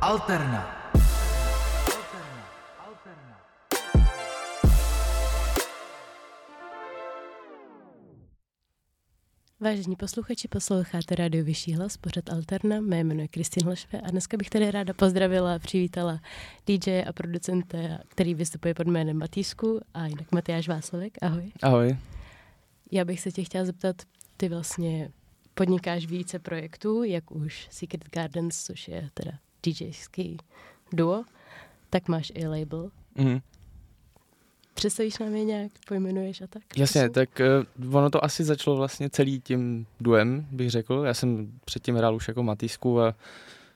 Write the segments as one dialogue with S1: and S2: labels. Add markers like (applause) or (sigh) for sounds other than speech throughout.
S1: Alterna.
S2: Vážení posluchači, posloucháte Radio Vyšší hlas, pořad Alterna, mé jméno je Kristin Hlašve a dneska bych tady ráda pozdravila a přivítala DJ a producenta, který vystupuje pod jménem Matýsku a jinak Matyáš Václavek. Ahoj.
S3: Ahoj.
S2: Já bych se tě chtěla zeptat, ty vlastně podnikáš více projektů, jak už Secret Gardens, což je teda DJský duo, tak máš i label.
S3: Mhm.
S2: Představíš nám je nějak, pojmenuješ a tak?
S3: Jasně, tak uh, ono to asi začalo vlastně celý tím duem, bych řekl. Já jsem předtím hrál už jako Matýsku a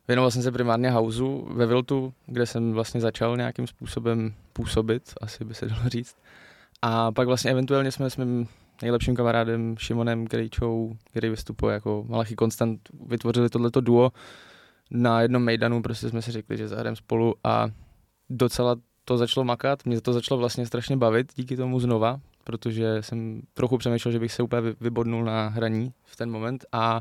S3: věnoval jsem se primárně houseu ve Viltu, kde jsem vlastně začal nějakým způsobem působit, asi by se dalo říct. A pak vlastně eventuálně jsme s mým nejlepším kamarádem Šimonem Krejčou, který vystupuje jako Malachy Konstant, vytvořili tohleto duo na jednom mejdanu, prostě jsme si řekli, že zahrajeme spolu a docela to začalo makat, mě to začalo vlastně strašně bavit díky tomu znova, protože jsem trochu přemýšlel, že bych se úplně vybodnul na hraní v ten moment a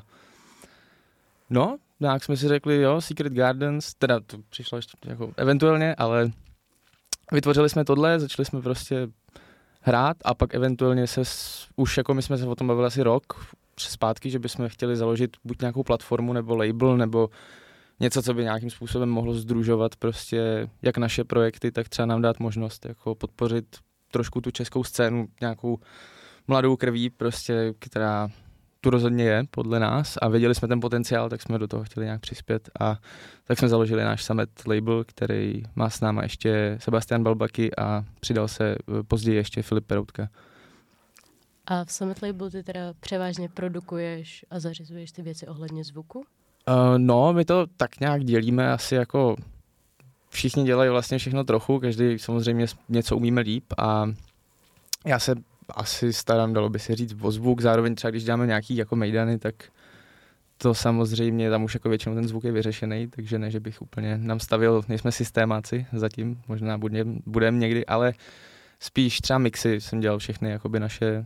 S3: no, nějak jsme si řekli, jo, Secret Gardens, teda to přišlo ještě jako eventuálně, ale vytvořili jsme tohle, začali jsme prostě hrát a pak eventuálně se, už jako my jsme se o tom bavili asi rok zpátky, že bychom chtěli založit buď nějakou platformu nebo label, nebo něco, co by nějakým způsobem mohlo združovat prostě jak naše projekty, tak třeba nám dát možnost jako podpořit trošku tu českou scénu nějakou mladou krví, prostě, která tu rozhodně je podle nás a věděli jsme ten potenciál, tak jsme do toho chtěli nějak přispět a tak jsme založili náš Summit label, který má s náma ještě Sebastian Balbaky a přidal se eh, později ještě Filip Peroutka.
S2: A v Summit label ty teda převážně produkuješ a zařizuješ ty věci ohledně zvuku?
S3: Uh, no, my to tak nějak dělíme asi jako všichni dělají vlastně všechno trochu, každý samozřejmě něco umíme líp a já se asi starám, dalo by se říct, o zvuk, zároveň třeba když děláme nějaký jako mejdany, tak to samozřejmě, tam už jako většinou ten zvuk je vyřešený, takže ne, že bych úplně nám stavil, nejsme systémáci zatím, možná budeme budem někdy, ale spíš třeba mixy jsem dělal všechny, jakoby naše,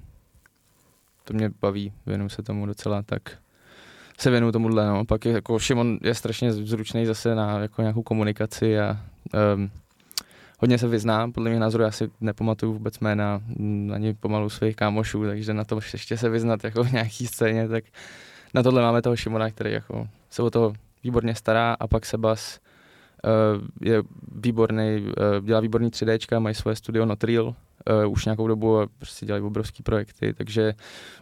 S3: to mě baví, věnuju se tomu docela, tak se věnuju tomuhle, no. Pak je, jako Šimon je strašně zručný zase na jako nějakou komunikaci a um, hodně se vyzná, podle mě názoru já si nepamatuju vůbec jména ani pomalu svých kámošů, takže na to ještě se vyznat jako v nějaký scéně, tak na tohle máme toho Šimona, který jako se o to výborně stará a pak Sebas uh, je výborný, uh, dělá výborný 3Dčka, mají svoje studio Not Real, uh, už nějakou dobu a prostě dělají obrovský projekty, takže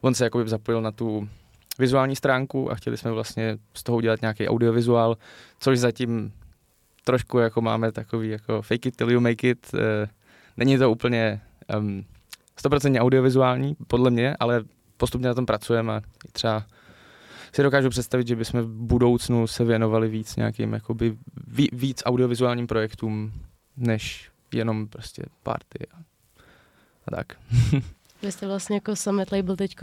S3: on se jako zapojil na tu vizuální stránku a chtěli jsme vlastně z toho udělat nějaký audiovizuál, což zatím trošku jako máme takový jako fake it till you make it. E, není to úplně um, 100% audiovizuální, podle mě, ale postupně na tom pracujeme a třeba si dokážu představit, že bychom v budoucnu se věnovali víc nějakým jakoby víc audiovizuálním projektům, než jenom prostě party a tak. (laughs)
S2: Vy jste vlastně jako Summit Label teď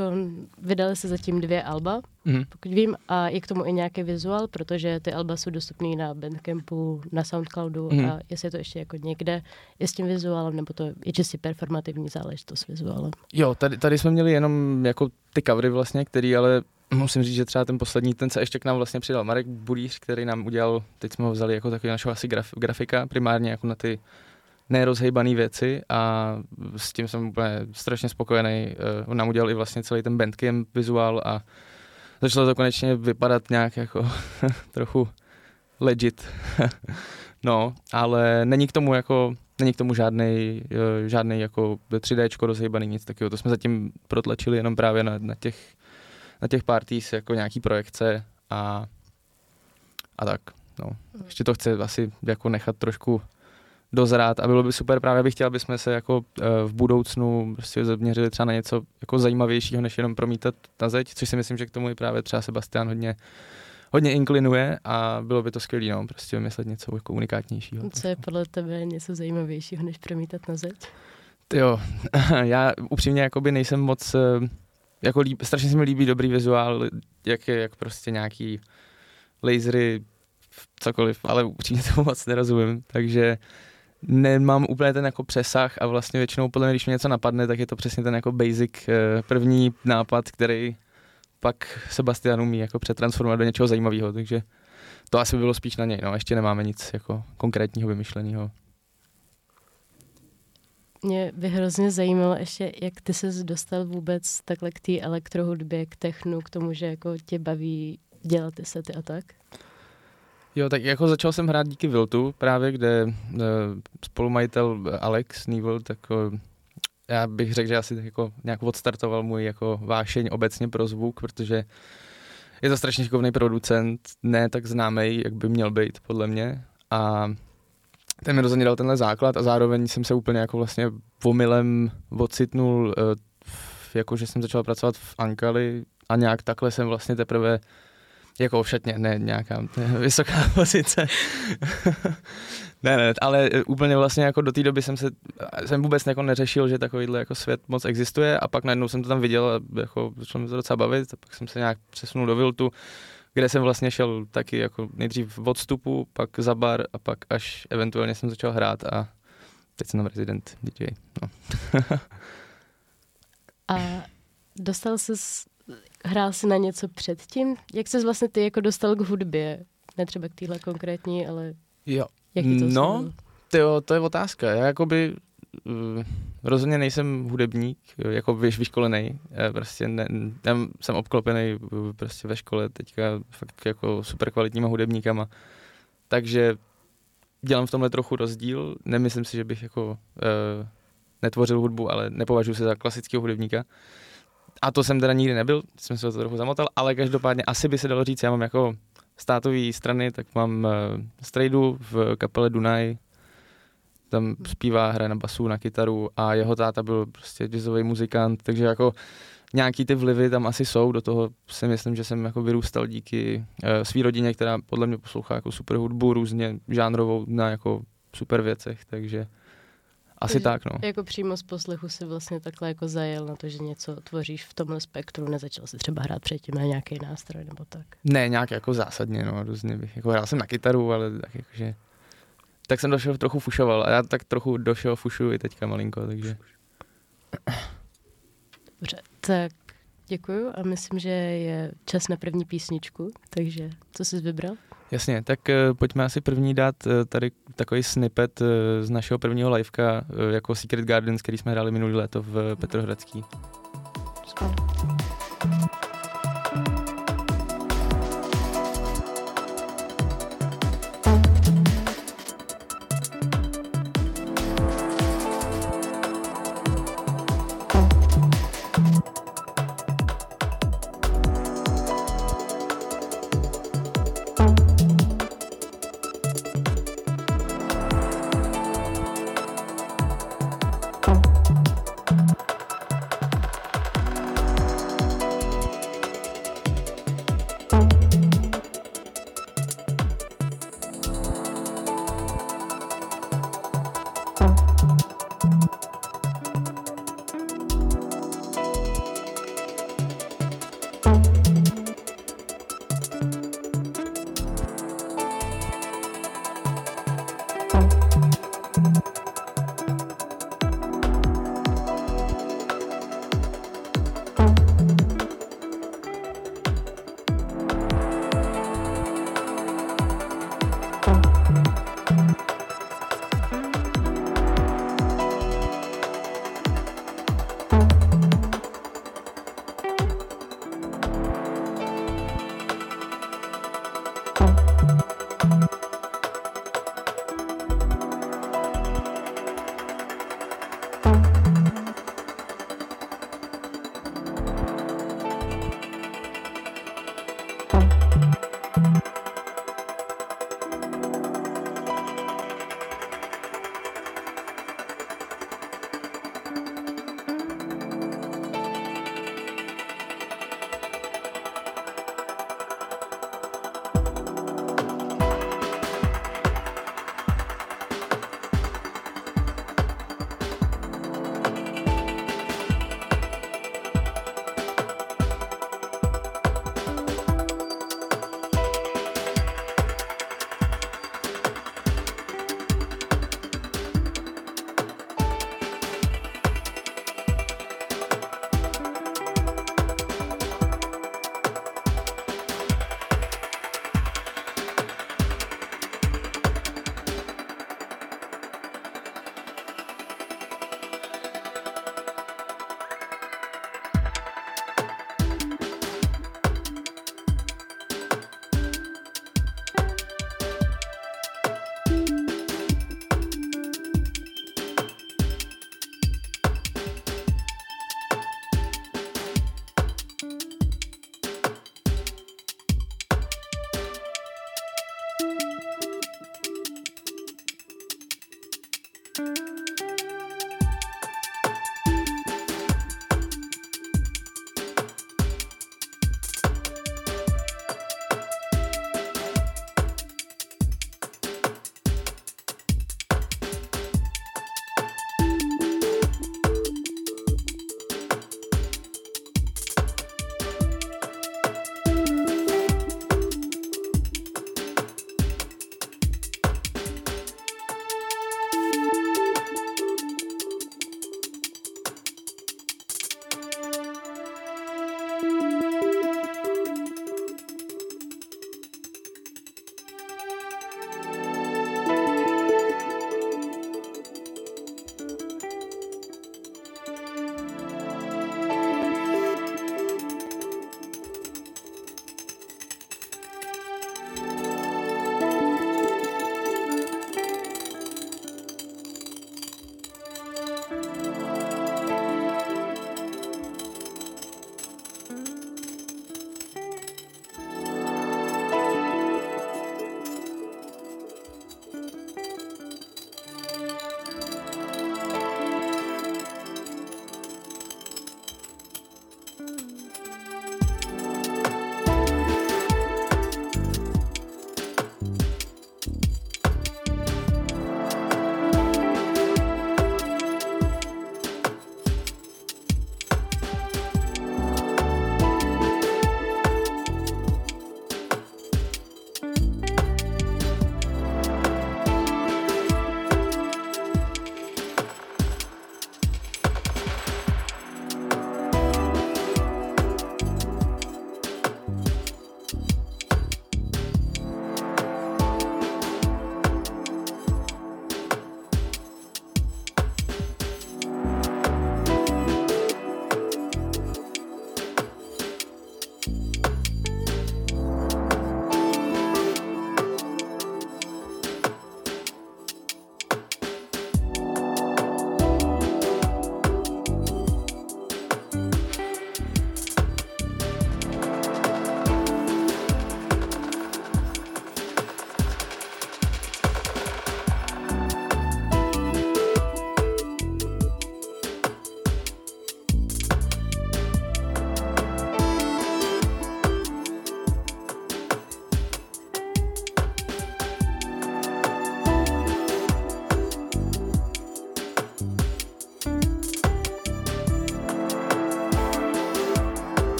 S2: vydali se zatím dvě alba, mm-hmm. pokud vím, a je k tomu i nějaký vizuál, protože ty alba jsou dostupné na Bandcampu, na Soundcloudu mm-hmm. a jestli je to ještě jako někde, je s tím vizuálem, nebo to je čistě performativní záležitost s vizuálem.
S3: Jo, tady, tady jsme měli jenom jako ty covery vlastně, který ale musím říct, že třeba ten poslední, ten se ještě k nám vlastně přidal Marek Budíř, který nám udělal, teď jsme ho vzali jako takový našeho asi graf, grafika, primárně jako na ty nerozhejbané věci a s tím jsem úplně strašně spokojený. On nám udělal i vlastně celý ten bandcamp vizuál a začalo to konečně vypadat nějak jako (laughs) trochu legit. (laughs) no, ale není k tomu jako není k tomu žádný, žádný jako 3D rozhejbaný, nic takového. To jsme zatím protlačili jenom právě na, na těch, na těch parties jako nějaký projekce a, a tak. No. Hmm. Ještě to chce asi jako nechat trošku dozrát a bylo by super právě bych chtěl, aby jsme se jako uh, v budoucnu prostě zaměřili třeba na něco jako zajímavějšího, než jenom promítat na zeď, což si myslím, že k tomu i právě třeba Sebastian hodně hodně inklinuje a bylo by to skvělé, no, prostě vymyslet něco jako unikátnějšího.
S2: Co je podle tebe něco zajímavějšího, než promítat na zeď?
S3: Jo, (laughs) já upřímně jakoby nejsem moc, eh, jako líb, strašně se mi líbí dobrý vizuál, jak je, jak prostě nějaký lasery, cokoliv, ale upřímně (laughs) tomu moc nerozumím, takže nemám úplně ten jako přesah a vlastně většinou podle mě, když mě něco napadne, tak je to přesně ten jako basic eh, první nápad, který pak Sebastian umí jako přetransformovat do něčeho zajímavého, takže to asi by bylo spíš na něj, no, ještě nemáme nic jako konkrétního vymyšleného.
S2: Mě by hrozně zajímalo ještě, jak ty se dostal vůbec takhle k té elektrohudbě, k technu, k tomu, že jako tě baví dělat ty sety a tak?
S3: Jo, tak jako začal jsem hrát díky Viltu právě, kde uh, spolumajitel Alex Neville, tak uh, já bych řekl, že asi tak jako nějak odstartoval můj jako vášeň obecně pro zvuk, protože je to strašně šikovný producent, ne tak známý, jak by měl být, podle mě. A ten mi rozhodně dal tenhle základ a zároveň jsem se úplně jako vlastně omylem ocitnul, uh, jako že jsem začal pracovat v Ankali a nějak takhle jsem vlastně teprve jako v šatně, ne nějaká (laughs) vysoká (laughs) pozice. ne, ne, ale e, úplně vlastně jako do té doby jsem se, jsem vůbec jako neřešil, že takovýhle jako svět moc existuje a pak najednou jsem to tam viděl a jako začalo mi to docela bavit a pak jsem se nějak přesunul do Viltu, kde jsem vlastně šel taky jako nejdřív v odstupu, pak za bar a pak až eventuálně jsem začal hrát a teď jsem tam rezident DJ. No. (laughs)
S2: a dostal jsi hrál jsi na něco předtím? Jak jsi vlastně ty jako dostal k hudbě? Ne třeba k téhle konkrétní, ale
S3: jo.
S2: jak to
S3: No, tyjo, to je otázka. Já jakoby uh, rozhodně nejsem hudebník, jako vyš, vyškolený. Prostě ne, já jsem obklopený uh, prostě ve škole teďka fakt jako super kvalitníma hudebníkama. Takže dělám v tomhle trochu rozdíl. Nemyslím si, že bych jako uh, netvořil hudbu, ale nepovažuji se za klasického hudebníka. A to jsem teda nikdy nebyl, jsem se to trochu zamotal, ale každopádně asi by se dalo říct, já mám jako státové strany, tak mám uh, strejdu v kapele Dunaj, tam zpívá, hraje na basu, na kytaru a jeho táta byl prostě jazzový muzikant, takže jako nějaký ty vlivy tam asi jsou, do toho si myslím, že jsem jako vyrůstal díky uh, svý rodině, která podle mě poslouchá jako super hudbu, různě žánrovou na jako super věcech, takže asi Takže tak, no.
S2: Jako přímo z poslechu si vlastně takhle jako zajel na to, že něco tvoříš v tomhle spektru, nezačal si třeba hrát předtím na nějaký nástroj nebo tak?
S3: Ne, nějak jako zásadně, no, různě bych, jako hrál jsem na kytaru, ale tak jakože, tak jsem došel trochu fušoval a já tak trochu došel fušuju i teďka malinko, takže.
S2: Dobře, tak děkuju a myslím, že je čas na první písničku, takže co jsi vybral?
S3: Jasně, tak uh, pojďme asi první dát uh, tady takový snippet uh, z našeho prvního liveka jako Secret Gardens, který jsme hráli minulý léto v Petrohradský. Skvěle.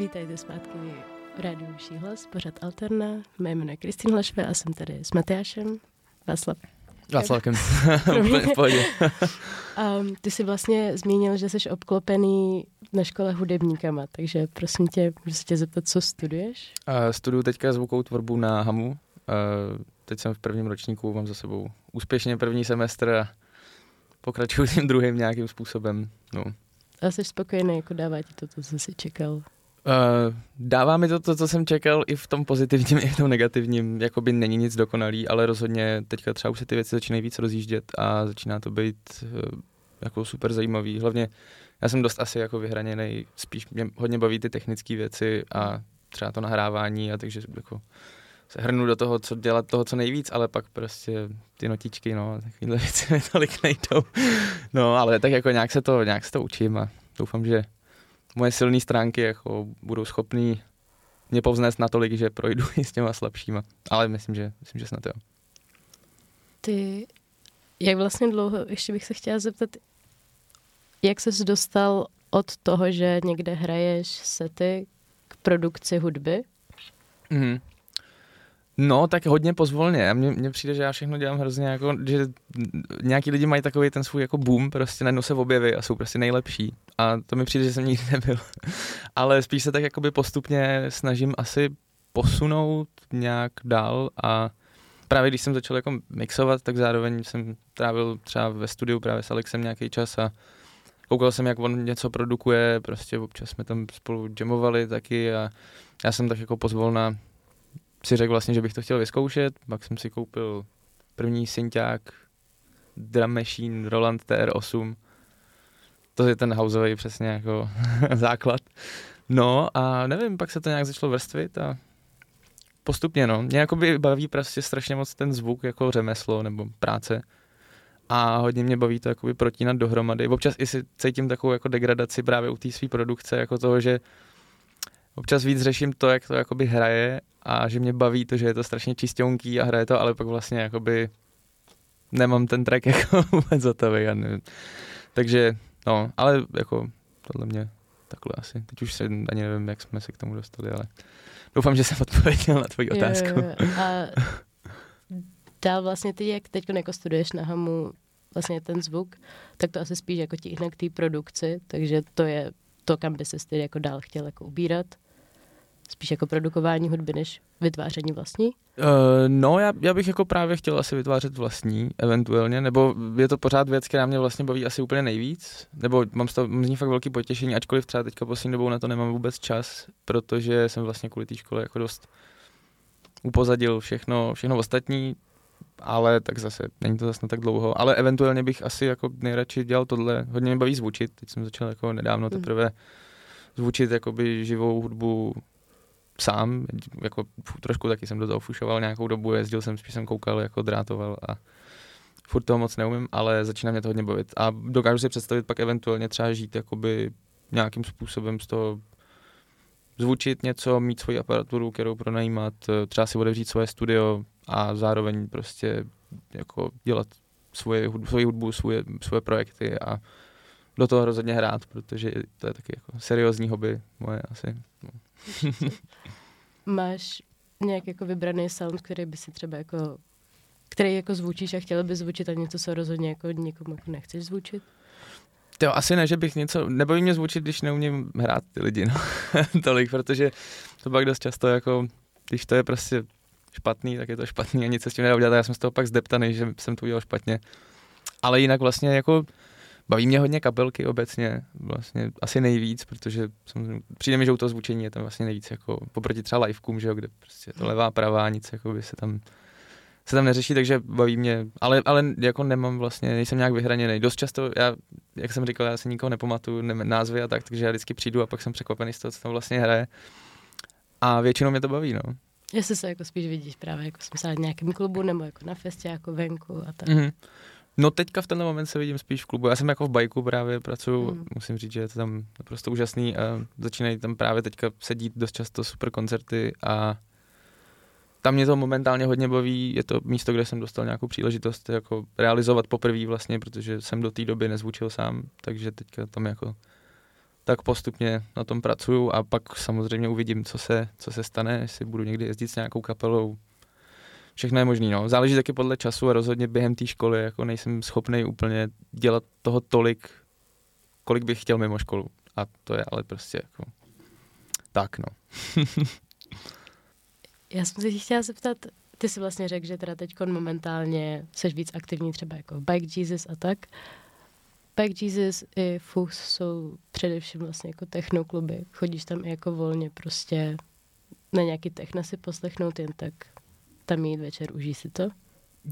S2: Vítejte zpátky v Rádiu Šíhlas, pořad Alterna. Mé jméno je Kristýn Hlašve a jsem tady s Matyášem. Václav.
S3: Václavkem. (laughs)
S2: um, (laughs) ty jsi vlastně zmínil, že jsi obklopený na škole hudebníkama, takže prosím tě, můžu se tě zeptat, co studuješ?
S3: Uh, studuju teďka zvukovou tvorbu na HAMu. Uh, teď jsem v prvním ročníku, mám za sebou úspěšně první semestr a pokračuju tím druhým nějakým způsobem. No.
S2: A jsi spokojený, jako dává ti to, co jsi čekal?
S3: Uh, dává mi to, to, co jsem čekal i v tom pozitivním, (laughs) i v tom negativním. Jakoby není nic dokonalý, ale rozhodně teďka třeba už se ty věci začínají víc rozjíždět a začíná to být uh, jako super zajímavý. Hlavně já jsem dost asi jako vyhraněný, spíš mě hodně baví ty technické věci a třeba to nahrávání a takže jako se hrnu do toho, co dělat toho co nejvíc, ale pak prostě ty notičky, no, takovýhle (laughs) věci mi tolik nejdou. No, ale tak jako nějak se to, nějak se to učím a doufám, že moje silné stránky jako budou schopný mě povznést natolik, že projdu i s těma slabšíma. Ale myslím, že, myslím, že snad jo.
S2: Ty, jak vlastně dlouho, ještě bych se chtěla zeptat, jak ses dostal od toho, že někde hraješ sety k produkci hudby?
S3: Mm. No, tak hodně pozvolně. Mně, mně přijde, že já všechno dělám hrozně jako, že nějaký lidi mají takový ten svůj jako boom, prostě najednou se objeví a jsou prostě nejlepší. A to mi přijde, že jsem nikdy nebyl. (laughs) Ale spíš se tak jakoby postupně snažím asi posunout nějak dál a právě když jsem začal jako mixovat, tak zároveň jsem trávil třeba ve studiu právě s Alexem nějaký čas a koukal jsem, jak on něco produkuje, prostě občas jsme tam spolu jamovali taky a já jsem tak jako pozvolna si řekl vlastně, že bych to chtěl vyzkoušet, pak jsem si koupil první synťák drum machine Roland TR8. To je ten houseový přesně jako (laughs) základ. No a nevím, pak se to nějak začalo vrstvit a postupně no. Mě jakoby baví prostě strašně moc ten zvuk jako řemeslo nebo práce a hodně mě baví to jakoby protínat dohromady. Občas i si cítím takovou jako degradaci právě u té své produkce, jako toho, že občas víc řeším to, jak to jakoby hraje a že mě baví to, že je to strašně čistěnký a hraje to, ale pak vlastně jakoby nemám ten track (laughs) jako vůbec hotový. A nevím. Takže, no, ale jako tohle mě takhle asi. Teď už se ani nevím, jak jsme se k tomu dostali, ale doufám, že jsem odpověděl na tvoji otázku. Jo, jo. A
S2: dál vlastně ty, jak teď jako studuješ na Hamu vlastně ten zvuk, tak to asi spíš jako tíhne k té produkci, takže to je to, kam by se ty jako dál chtěl jako ubírat spíš jako produkování hudby, než vytváření vlastní? Uh,
S3: no, já, já bych jako právě chtěl asi vytvářet vlastní, eventuálně, nebo je to pořád věc, která mě vlastně baví asi úplně nejvíc, nebo mám z, toho, mám z ní fakt velký potěšení, ačkoliv třeba teďka poslední dobou na to nemám vůbec čas, protože jsem vlastně kvůli té škole jako dost upozadil všechno, všechno ostatní, ale tak zase není to zase tak dlouho, ale eventuálně bych asi jako nejradši dělal tohle, hodně mě baví zvučit, teď jsem začal jako nedávno hmm. teprve zvučit jakoby živou hudbu sám, jako trošku taky jsem do toho fušoval nějakou dobu, jezdil jsem, spíš jsem koukal, jako drátoval a furt toho moc neumím, ale začíná mě to hodně bavit. A dokážu si představit pak eventuálně třeba žít jakoby nějakým způsobem z toho zvučit něco, mít svoji aparaturu, kterou pronajímat, třeba si otevřít svoje studio a zároveň prostě jako dělat svoje, hudbu, svoji hudbu, svoje, svoje projekty a do toho rozhodně hrát, protože to je taky jako seriózní hobby moje asi. No. (laughs)
S2: Máš nějak jako vybraný sound, který by si třeba jako, který jako zvučíš a chtěl by zvučit a něco, co rozhodně jako někomu jako nechceš zvučit?
S3: To asi ne, že bych něco, nebojí mě zvučit, když neumím hrát ty lidi, no, (laughs) tolik, protože to pak dost často jako, když to je prostě špatný, tak je to špatný a nic se s tím nedá udělat. Já jsem z toho pak zdeptaný, že jsem to udělal špatně. Ale jinak vlastně jako Baví mě hodně kapelky obecně, vlastně asi nejvíc, protože přijde mi, že u toho zvučení je tam vlastně nejvíc, jako poproti třeba livekům, že jo, kde prostě to levá, pravá, nic jako by se tam se tam neřeší, takže baví mě, ale, ale jako nemám vlastně, nejsem nějak vyhraněný. Dost často, já, jak jsem říkal, já se nikoho nepamatuju, ne, názvy a tak, takže já vždycky přijdu a pak jsem překvapený z toho, co tam vlastně hraje. A většinou mě to baví, no.
S2: Jestli se jako spíš vidíš právě jako jsem v nějakém klubu nebo jako na festě, jako venku a tak. Mm-hmm.
S3: No teďka v tenhle moment se vidím spíš v klubu. Já jsem jako v bajku právě pracuju, mm. musím říct, že je to tam naprosto úžasný a začínají tam právě teďka sedít dost často super koncerty a tam mě to momentálně hodně baví, je to místo, kde jsem dostal nějakou příležitost jako realizovat poprvé vlastně, protože jsem do té doby nezvučil sám, takže teďka tam jako tak postupně na tom pracuju a pak samozřejmě uvidím, co se, co se stane, jestli budu někdy jezdit s nějakou kapelou. Všechno je možný, no. Záleží taky podle času a rozhodně během té školy jako nejsem schopný úplně dělat toho tolik, kolik bych chtěl mimo školu. A to je ale prostě jako tak, no. (laughs)
S2: Já jsem se chtěla zeptat, ty jsi vlastně řekl, že teda teď momentálně jsi víc aktivní třeba jako Bike Jesus a tak. Bike Jesus i Fuchs jsou především vlastně jako technokluby. Chodíš tam i jako volně prostě na nějaký techno si poslechnout jen tak tam jít večer, užij si to?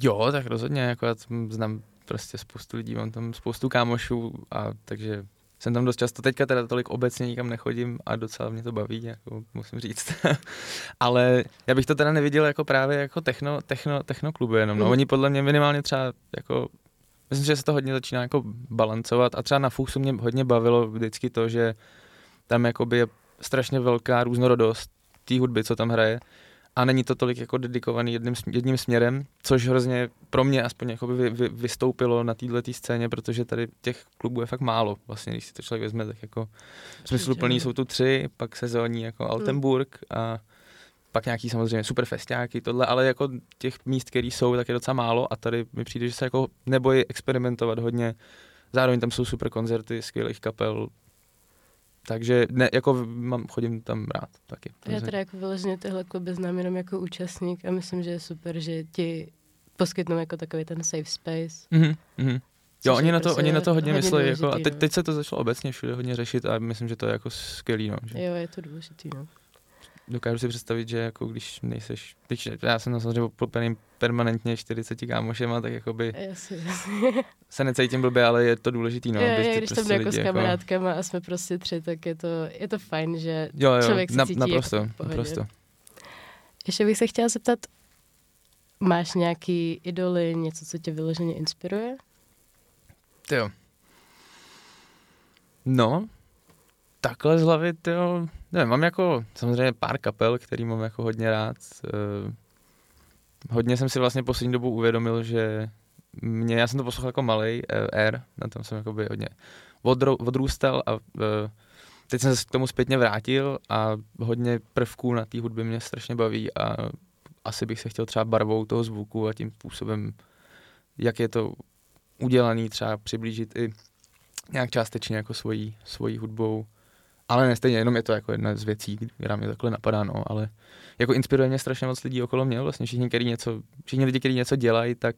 S3: Jo, tak rozhodně, jako já znám prostě spoustu lidí, mám tam spoustu kámošů a takže jsem tam dost často, teďka teda tolik obecně nikam nechodím a docela mě to baví, jako musím říct. (laughs) Ale já bych to teda neviděl jako právě jako techno, techno, techno kluby jenom, no. Mm. Oni podle mě minimálně třeba jako, myslím, že se to hodně začíná jako balancovat a třeba na Fuchsu mě hodně bavilo vždycky to, že tam jakoby je strašně velká různorodost té hudby, co tam hraje a není to tolik jako dedikovaný jedním, jedním směrem, což hrozně pro mě aspoň jako vy, vy, vystoupilo na této scéně, protože tady těch klubů je fakt málo. Vlastně, když si to člověk vezme, tak jako smysluplný jsou tu tři, pak sezónní jako hmm. Altenburg a pak nějaký samozřejmě super festiáky, tohle, ale jako těch míst, které jsou, tak je docela málo a tady mi přijde, že se jako nebojí experimentovat hodně. Zároveň tam jsou super koncerty skvělých kapel, takže ne, jako mám, chodím tam rád taky.
S2: Já teda jako vyloženě tyhle kluby znám jenom jako účastník a myslím, že je super, že ti poskytnou jako takový ten safe space.
S3: Mm-hmm, mm-hmm. Jo, oni na, to, prostě oni na to hodně, hodně myslí, jako, a teď, no. teď se to začalo obecně všude hodně řešit a myslím, že to je jako skvělý. No, že...
S2: Jo, je to důležitý. No
S3: dokážu si představit, že jako když nejseš, já jsem samozřejmě obklopený permanentně 40 kámošema, tak jakoby
S2: jasně,
S3: se necítím blbě, ale je to důležitý. No,
S2: je, je, když prostě tam jako s jako- kamarádkama jako... a jsme prostě tři, tak je to, je to fajn, že jo, jo, člověk se na, cítí
S3: naprosto,
S2: jako
S3: naprosto.
S2: Ještě bych se chtěla zeptat, máš nějaký idoly, něco, co tě vyloženě inspiruje?
S3: Jo. No, takhle z hlavy, jo, ne, mám jako samozřejmě pár kapel, který mám jako hodně rád. Uh, hodně jsem si vlastně poslední dobu uvědomil, že mě, já jsem to poslouchal jako malý uh, Air, na tom jsem jako by hodně odro, odrůstal a uh, teď jsem se k tomu zpětně vrátil a hodně prvků na té hudbě mě strašně baví a asi bych se chtěl třeba barvou toho zvuku a tím způsobem, jak je to udělaný, třeba přiblížit i nějak částečně jako svojí, svojí hudbou ale nestejně, jenom je to jako jedna z věcí, která mě takhle napadá, no, ale jako inspiruje mě strašně moc lidí okolo mě, vlastně všichni, který něco, všichni lidi, kteří něco dělají, tak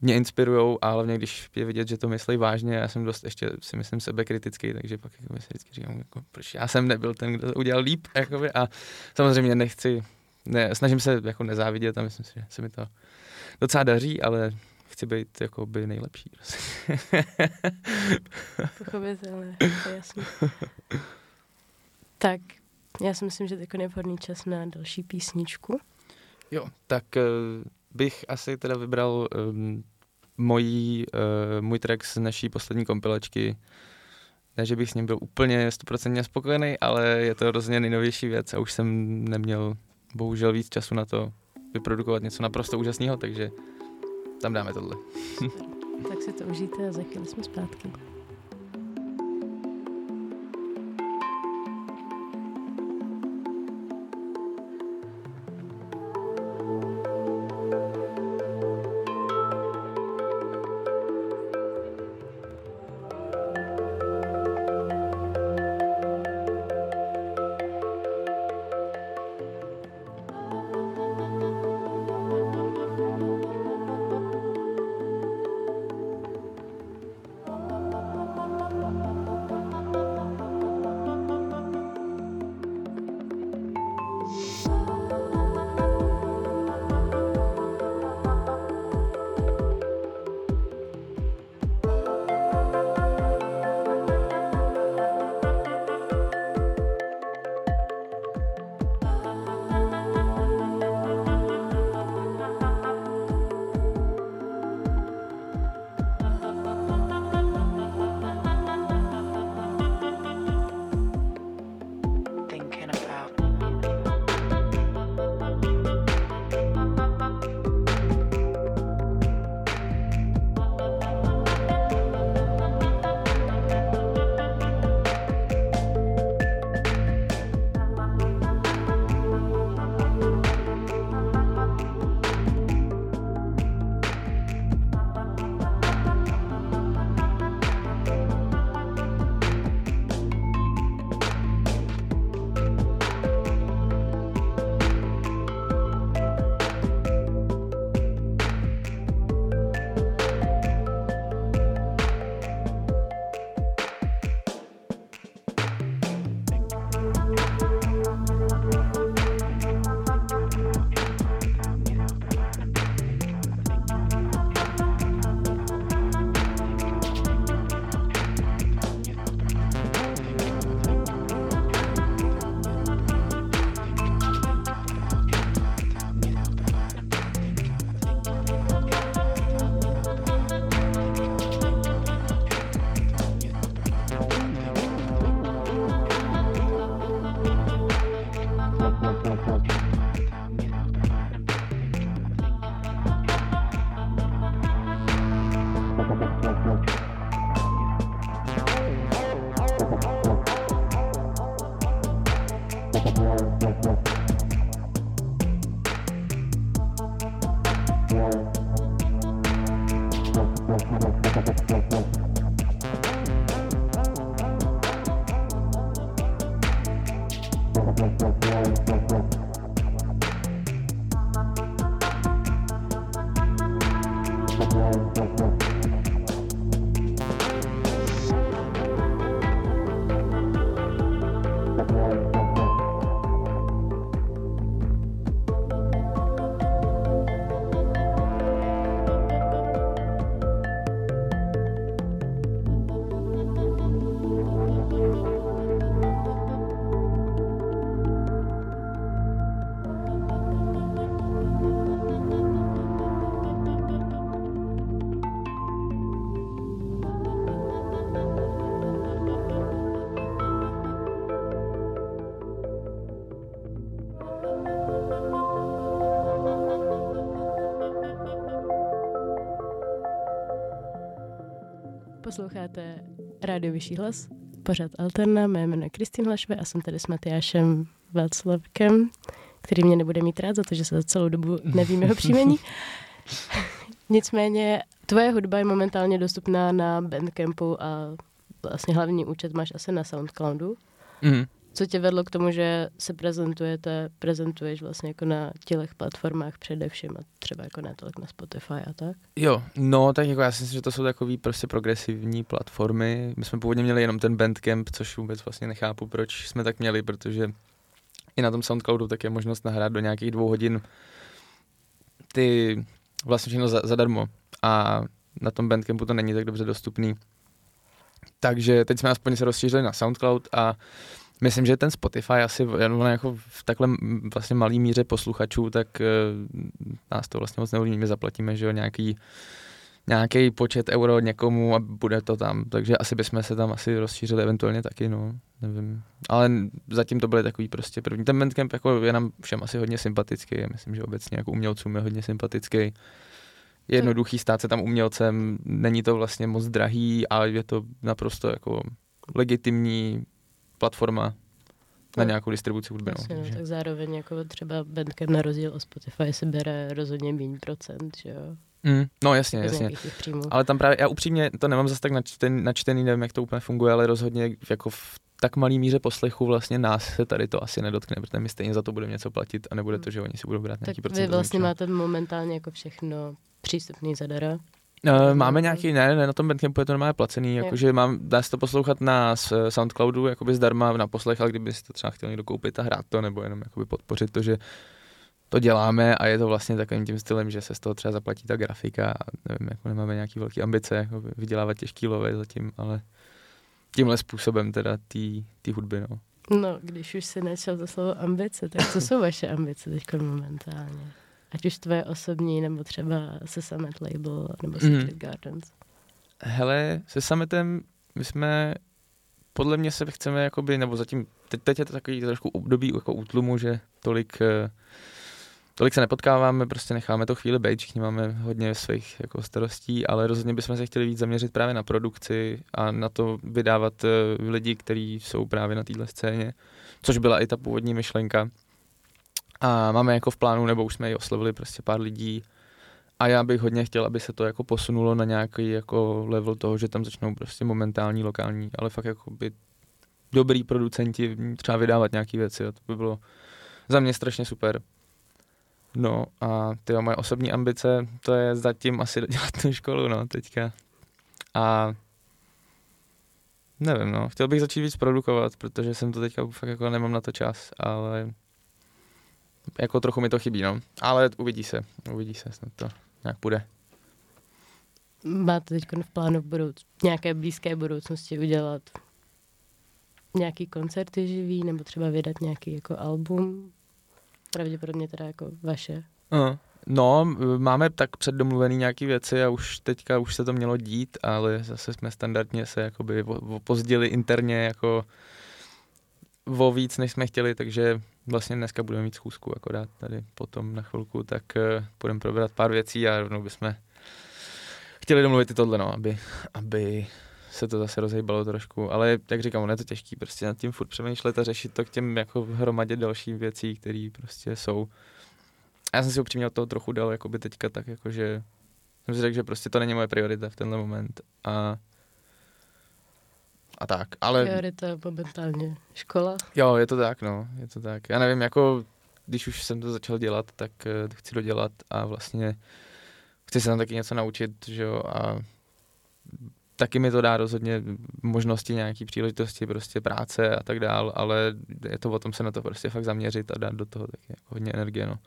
S3: mě inspirují a hlavně, když je vidět, že to myslí vážně, já jsem dost ještě si myslím sebekritický, takže pak jako si vždycky říkám, jako, proč já jsem nebyl ten, kdo to udělal líp, jakoby, a samozřejmě nechci, ne, snažím se jako nezávidět a myslím si, že se mi to docela daří, ale chci být jako by nejlepší. (laughs)
S2: Pochopitelné, to je jasný. Tak, já si myslím, že teď je vhodný čas na další písničku.
S3: Jo, tak uh, bych asi teda vybral um, mojí, uh, můj track z naší poslední kompilačky. Ne, že bych s ním byl úplně stoprocentně spokojený, ale je to hrozně nejnovější věc a už jsem neměl bohužel víc času na to vyprodukovat něco naprosto úžasného, takže tam dáme tohle. (laughs) (laughs)
S2: tak si to užijte a za chvíli jsme zpátky. Posloucháte Rádio Vyšší hlas, pořád Alterna, mé jméno je Kristýn Hlašve a jsem tady s Matyášem Václavkem, který mě nebude mít rád za to, že se za celou dobu nevím jeho příjmení. (laughs) Nicméně tvoje hudba je momentálně dostupná na Bandcampu a vlastně hlavní účet máš asi na Soundcloudu. Mm. Co tě vedlo k tomu, že se prezentujete, prezentuješ vlastně jako na těchto platformách především a třeba jako ne tolik na Spotify a tak?
S3: Jo, no tak jako já si myslím, že to jsou takový prostě progresivní platformy. My jsme původně měli jenom ten Bandcamp, což vůbec vlastně nechápu, proč jsme tak měli, protože i na tom Soundcloudu tak je možnost nahrát do nějakých dvou hodin ty vlastně všechno za, zadarmo a na tom Bandcampu to není tak dobře dostupný. Takže teď jsme aspoň se rozšířili na SoundCloud a Myslím, že ten Spotify asi jako v takhle vlastně malý míře posluchačů, tak uh, nás to vlastně moc neovlivní, my zaplatíme, že jo, nějaký nějaký počet euro někomu a bude to tam, takže asi bychom se tam asi rozšířili eventuálně taky, no, nevím. Ale zatím to byly takový prostě první. Ten Bandcamp jako je nám všem asi hodně sympatický, myslím, že obecně jako umělcům je hodně sympatický. Je jednoduchý stát se tam umělcem, není to vlastně moc drahý, ale je to naprosto jako legitimní platforma na nějakou distribuci hudby. No.
S2: No, tak zároveň jako třeba Bandcamp na rozdíl od Spotify si bere rozhodně méně procent, že jo?
S3: Mm, no jasně, jasně. Ale tam právě, já upřímně to nemám zase tak načten, načtený, nevím, jak to úplně funguje, ale rozhodně jako v tak malý míře poslechu vlastně nás se tady to asi nedotkne, protože my stejně za to budeme něco platit a nebude to, že oni si budou brát nějaký procent.
S2: Vy vlastně máte momentálně jako všechno přístupný zadara.
S3: Uh, máme nějaký, ne, ne, na tom Bandcampu je to normálně placený, jakože mám, dá se to poslouchat na Soundcloudu jakoby zdarma na poslech, ale kdyby si to třeba chtěl někdo koupit a hrát to, nebo jenom jakoby podpořit to, že to děláme a je to vlastně takovým tím stylem, že se z toho třeba zaplatí ta grafika a nevím, jako nemáme nějaký velký ambice jako vydělávat těžký lové zatím, ale tímhle způsobem teda té hudby, no.
S2: No, když už si nešel to slovo ambice, tak co jsou vaše ambice teď momentálně? Ať už tvoje osobní, nebo třeba se Summit Label, nebo Secret mm. Gardens.
S3: Hele, se Summitem my jsme, podle mě se chceme, jakoby, nebo zatím, teď, teď je to takový trošku období jako útlumu, že tolik, eh, tolik se nepotkáváme, prostě necháme to chvíli být, všichni máme hodně svých jako starostí, ale rozhodně bychom se chtěli víc zaměřit právě na produkci a na to vydávat eh, lidi, kteří jsou právě na téhle scéně, což byla i ta původní myšlenka. A máme jako v plánu, nebo už jsme ji oslovili prostě pár lidí, a já bych hodně chtěl, aby se to jako posunulo na nějaký jako level toho, že tam začnou prostě momentální, lokální, ale fakt jako by dobrý producenti třeba vydávat nějaké věci a to by bylo za mě strašně super. No a ty moje osobní ambice, to je zatím asi dělat tu školu, no, teďka. A nevím, no, chtěl bych začít víc produkovat, protože jsem to teďka fakt jako nemám na to čas, ale jako trochu mi to chybí, no. Ale uvidí se, uvidí se, snad to nějak bude.
S2: Máte teď v plánu v budouc- nějaké blízké budoucnosti udělat nějaký koncerty živý, nebo třeba vydat nějaký jako album? Pravděpodobně teda jako vaše.
S3: Uh, no, máme tak předdomluvený nějaký věci a už teďka už se to mělo dít, ale zase jsme standardně se jakoby opozdili interně jako o víc, než jsme chtěli, takže vlastně dneska budeme mít schůzku akorát tady potom na chvilku, tak uh, budeme probrat pár věcí a rovnou bychom chtěli domluvit i tohle, no, aby, aby se to zase rozhýbalo trošku, ale jak říkám, ono je to těžký prostě nad tím furt přemýšlet a řešit to k těm jako hromadě dalších věcí, které prostě jsou. A já jsem si upřímně od toho trochu dal jakoby teďka tak, jakože jsem si řekl, že prostě to není moje priorita v tenhle moment a a tak, ale...
S2: Priorita momentálně škola.
S3: Jo, je to tak, no, je to tak. Já nevím, jako když už jsem to začal dělat, tak uh, to chci dodělat a vlastně chci se tam taky něco naučit, že jo, a taky mi to dá rozhodně možnosti, nějaký příležitosti, prostě práce a tak dál, ale je to o tom se na to prostě fakt zaměřit a dát do toho taky jako hodně energie, no.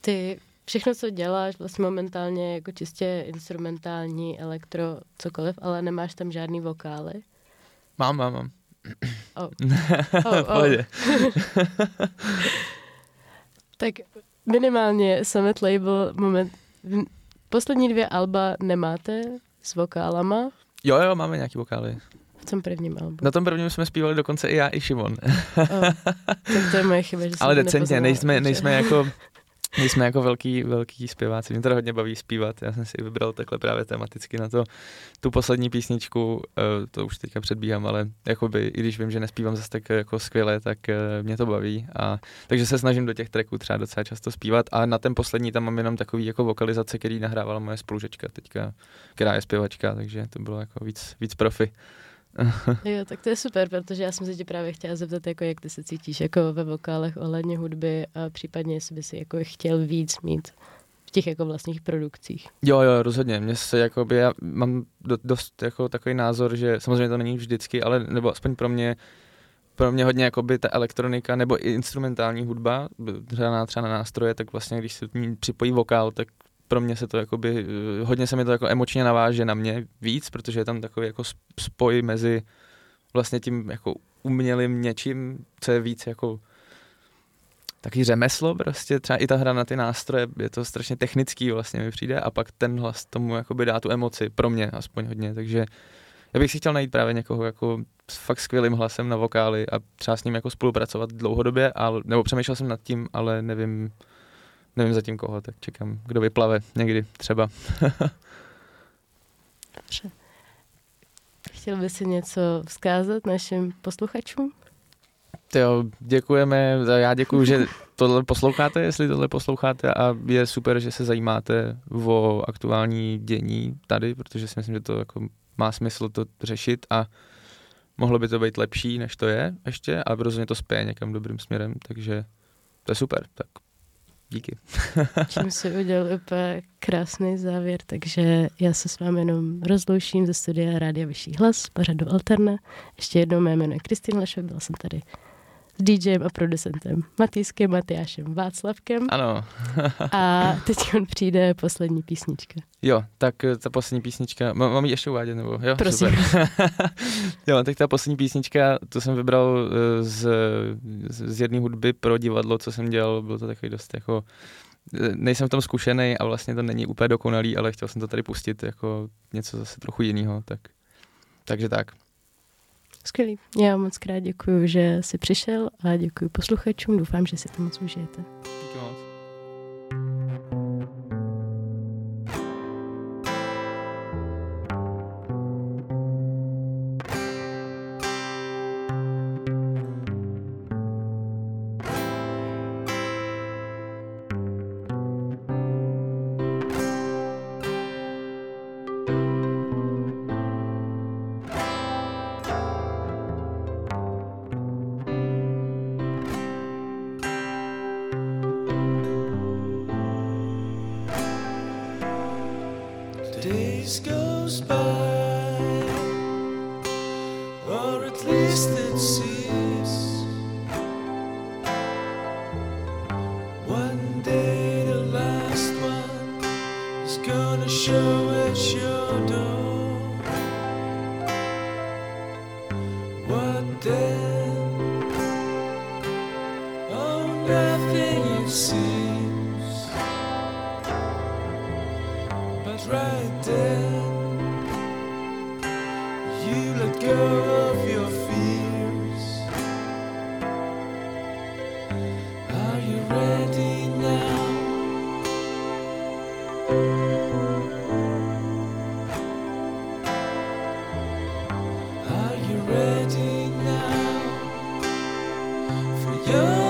S2: Ty všechno, co děláš, vlastně momentálně jako čistě instrumentální, elektro, cokoliv, ale nemáš tam žádný vokály?
S3: Mám, mám, mám.
S2: Oh. Oh, oh. tak minimálně Summit Label moment, poslední dvě alba nemáte s vokálama?
S3: Jo, jo, máme nějaký vokály.
S2: V tom prvním albu.
S3: Na tom prvním jsme zpívali dokonce i já, i Šimon.
S2: oh, tak to je moje chyba, že (laughs)
S3: Ale decentně, nejsme, nejsme jako my jsme jako velký, velký zpěváci, mě to hodně baví zpívat, já jsem si vybral takhle právě tematicky na to tu poslední písničku, eh, to už teďka předbíhám, ale jakoby, i když vím, že nespívám zase tak jako skvěle, tak eh, mě to baví. A takže se snažím do těch tracků třeba docela často zpívat. A na ten poslední tam mám jenom takový jako vokalizace, který nahrávala moje spolužečka teďka, která je zpěvačka, takže to bylo jako víc, víc profi. (laughs)
S2: jo, tak to je super, protože já jsem se tě právě chtěla zeptat, jako jak ty se cítíš jako ve vokálech ohledně hudby a případně jestli by si jako chtěl víc mít v těch jako vlastních produkcích.
S3: Jo, jo, rozhodně. Mně se jako by, já mám do, dost jako takový názor, že samozřejmě to není vždycky, ale nebo aspoň pro mě pro mě hodně jako by ta elektronika nebo i instrumentální hudba, hraná třeba na nástroje, tak vlastně když se připojí vokál, tak pro mě se to jakoby, eh, hodně se mi to jako emočně naváže na mě víc, protože je tam takový jako spoj mezi vlastně tím jako umělým něčím, co je víc jako taky řemeslo prostě, třeba i ta hra na ty nástroje, je to strašně technický vlastně mi přijde a pak ten hlas tomu jakoby dá tu emoci, pro mě aspoň hodně, takže já bych si chtěl najít právě někoho jako s fakt skvělým hlasem na vokály a třeba s ním jako spolupracovat dlouhodobě, ale, nebo přemýšlel jsem nad tím, ale nevím, nevím zatím koho, tak čekám, kdo vyplave někdy třeba.
S2: Dobře. Chtěl by si něco vzkázat našim posluchačům?
S3: Jo, děkujeme, já děkuji, že tohle posloucháte, jestli tohle posloucháte a je super, že se zajímáte o aktuální dění tady, protože si myslím, že to jako má smysl to řešit a mohlo by to být lepší, než to je ještě, ale rozhodně to spěje někam dobrým směrem, takže to je super. Tak Díky. (laughs)
S2: Čím si udělal úplně krásný závěr, takže já se s vámi jenom rozlouším ze studia Rádia Vyšší hlas, pořadu Alterna. Ještě jednou mé jméno je Kristýna Lešve, byla jsem tady DJem a producentem Matýskem, Matyášem Václavkem.
S3: Ano. (laughs)
S2: a teď on přijde poslední písnička.
S3: Jo, tak eh, ta poslední písnička, mám, mám ji ještě uvádět, nebo jo?
S2: Prosím. (laughs)
S3: jo, tak ta poslední písnička, to jsem vybral eh, z, z jedné hudby pro divadlo, co jsem dělal, bylo to takový dost jako eh, nejsem v tom zkušený a vlastně to není úplně dokonalý, ale chtěl jsem to tady pustit jako něco zase trochu jiného, tak takže tak.
S2: Skvělý. Já moc krát děkuji, že jsi přišel a děkuji posluchačům. Doufám, že si to moc užijete. you